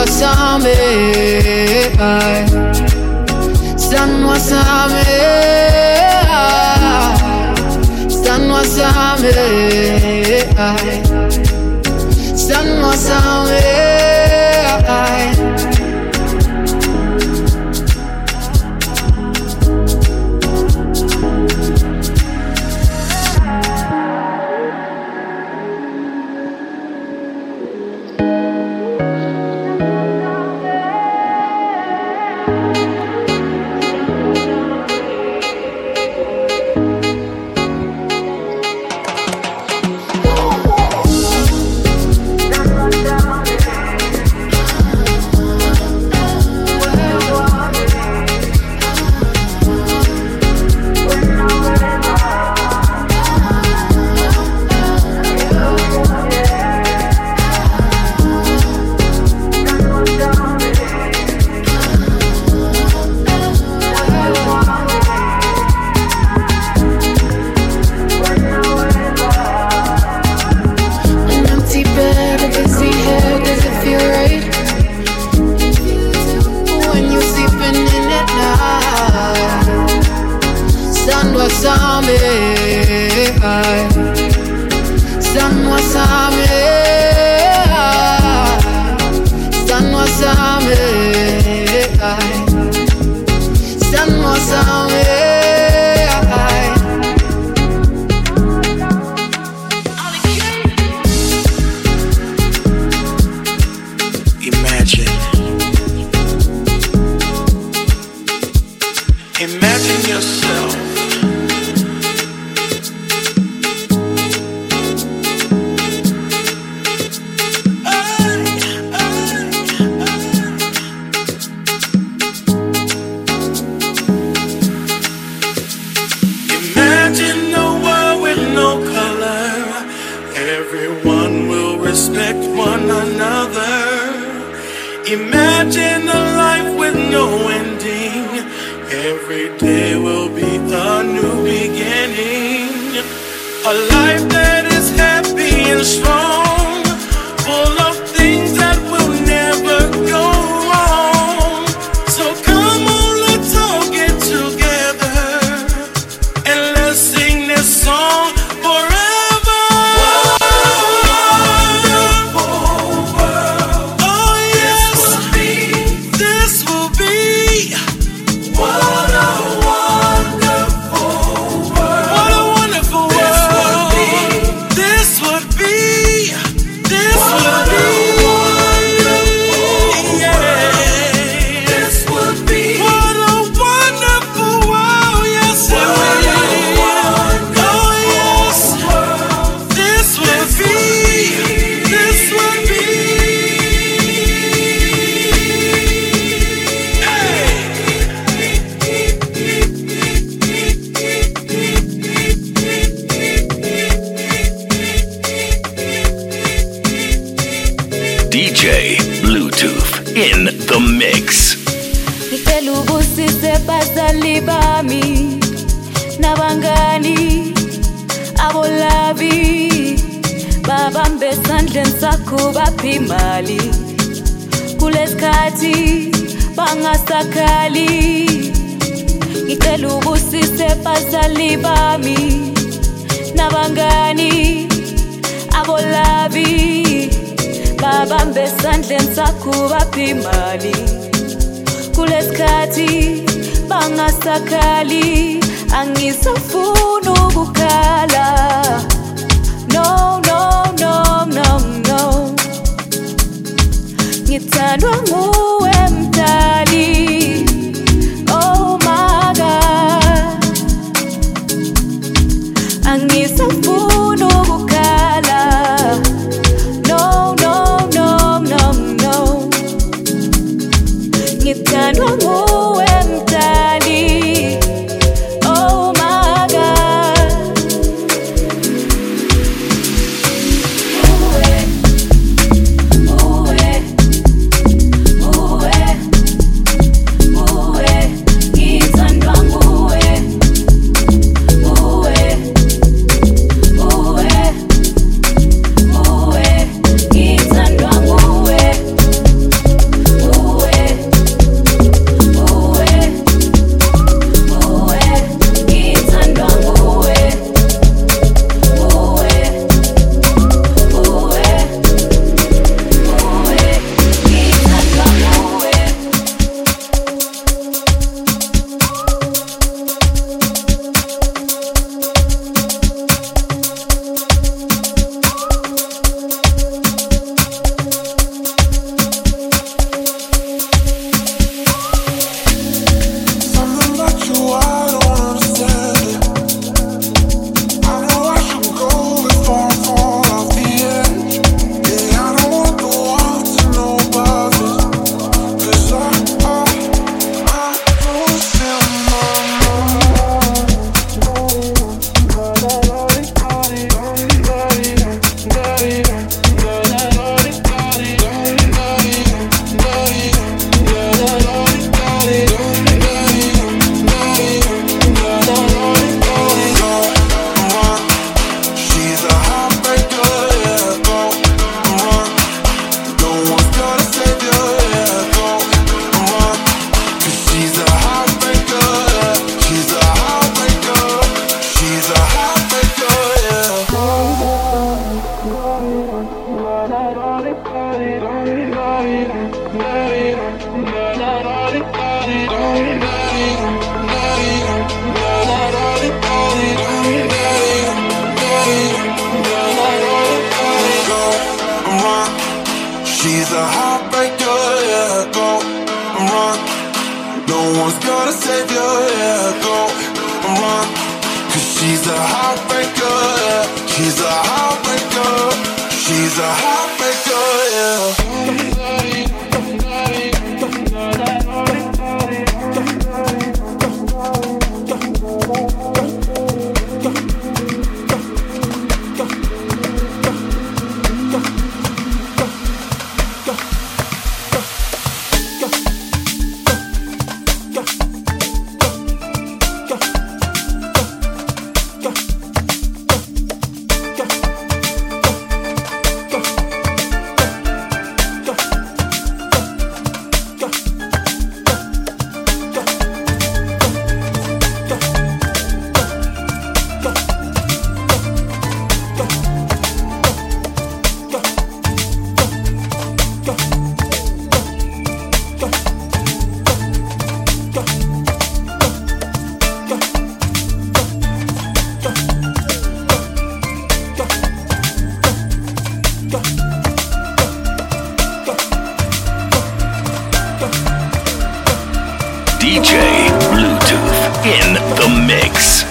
ressemblait. Ça ne ressemblait. Ça ne ressemblait. Ça ne ressemblait. life that is happy and strong. kuyaphi imali. Kulesikhathi bangasakhali. Ngicela ubusise bazali bami. Nabangani abolabi babambe esandleni sakho baphi imali. Kulesikhathi bangasakhali angisafuna ukukhala. No, no. ngitanwa nguwe mtali DJ Bluetooth in the mix.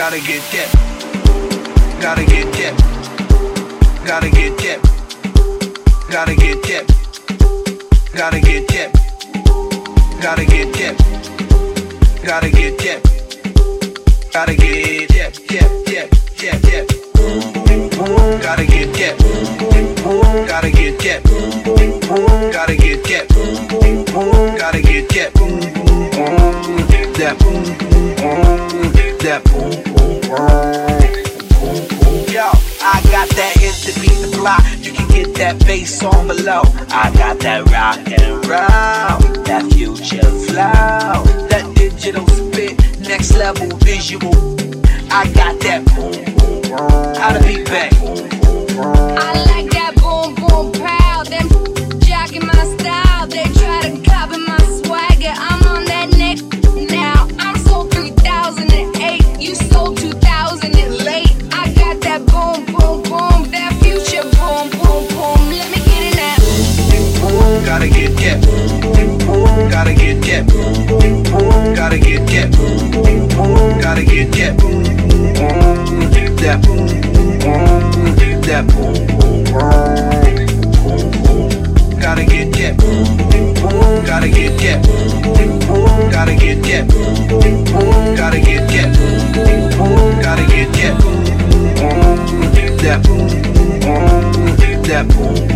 Gotta get that. Gotta get that. Gotta get that. Gotta get that. Gotta get that. Gotta get that. Gotta get that. Gotta get that. Yeah, yeah, yeah, yeah. Gotta get that. Gotta get that. Gotta get that. Gotta get I got that to beat the block. You can get that bass on below. I got that rock and roll, that future flow, that digital spit, next level visual. I got that boom boom boom. How to be back. Gotta get that boom. Gotta get that boom. Gotta get that boom. That boom. That boom. Gotta get that boom. Gotta get that boom. Gotta get that boom. Gotta get that boom. Gotta get that boom. That boom. That boom.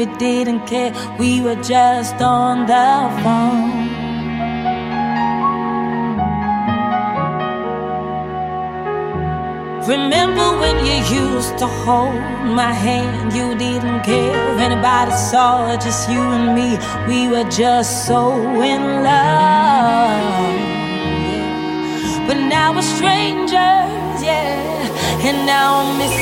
We didn't care, we were just on the phone. Remember when you used to hold my hand? You didn't care if anybody saw it, just you and me. We were just so in love. But now we're strangers, yeah. And now I'm missing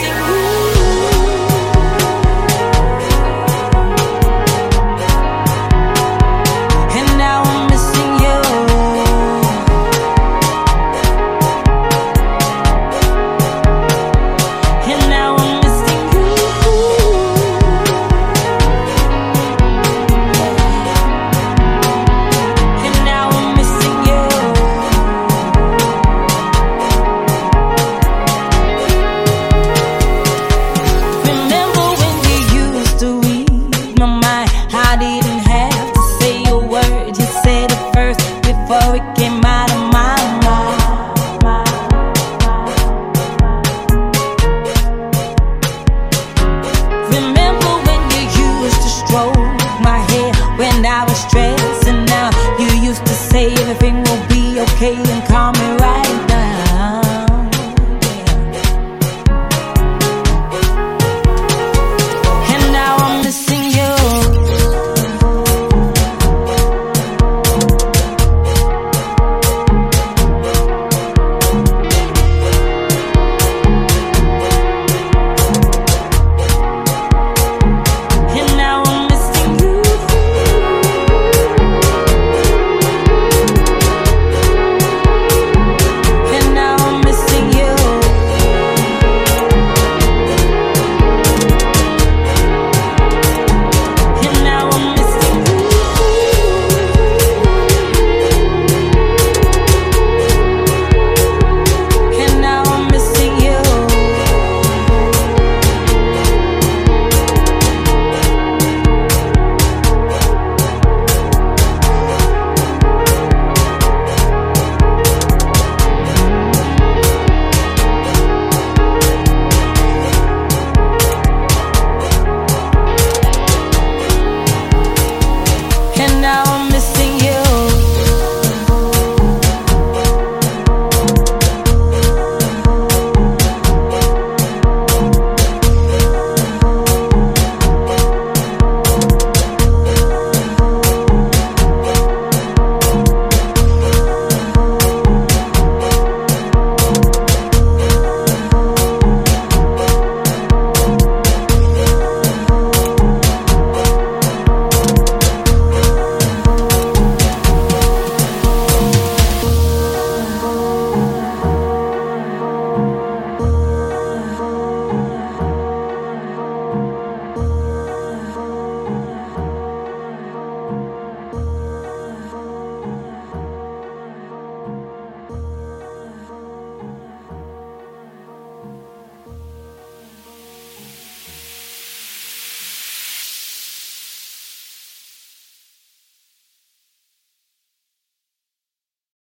everything will be okay and calm and right.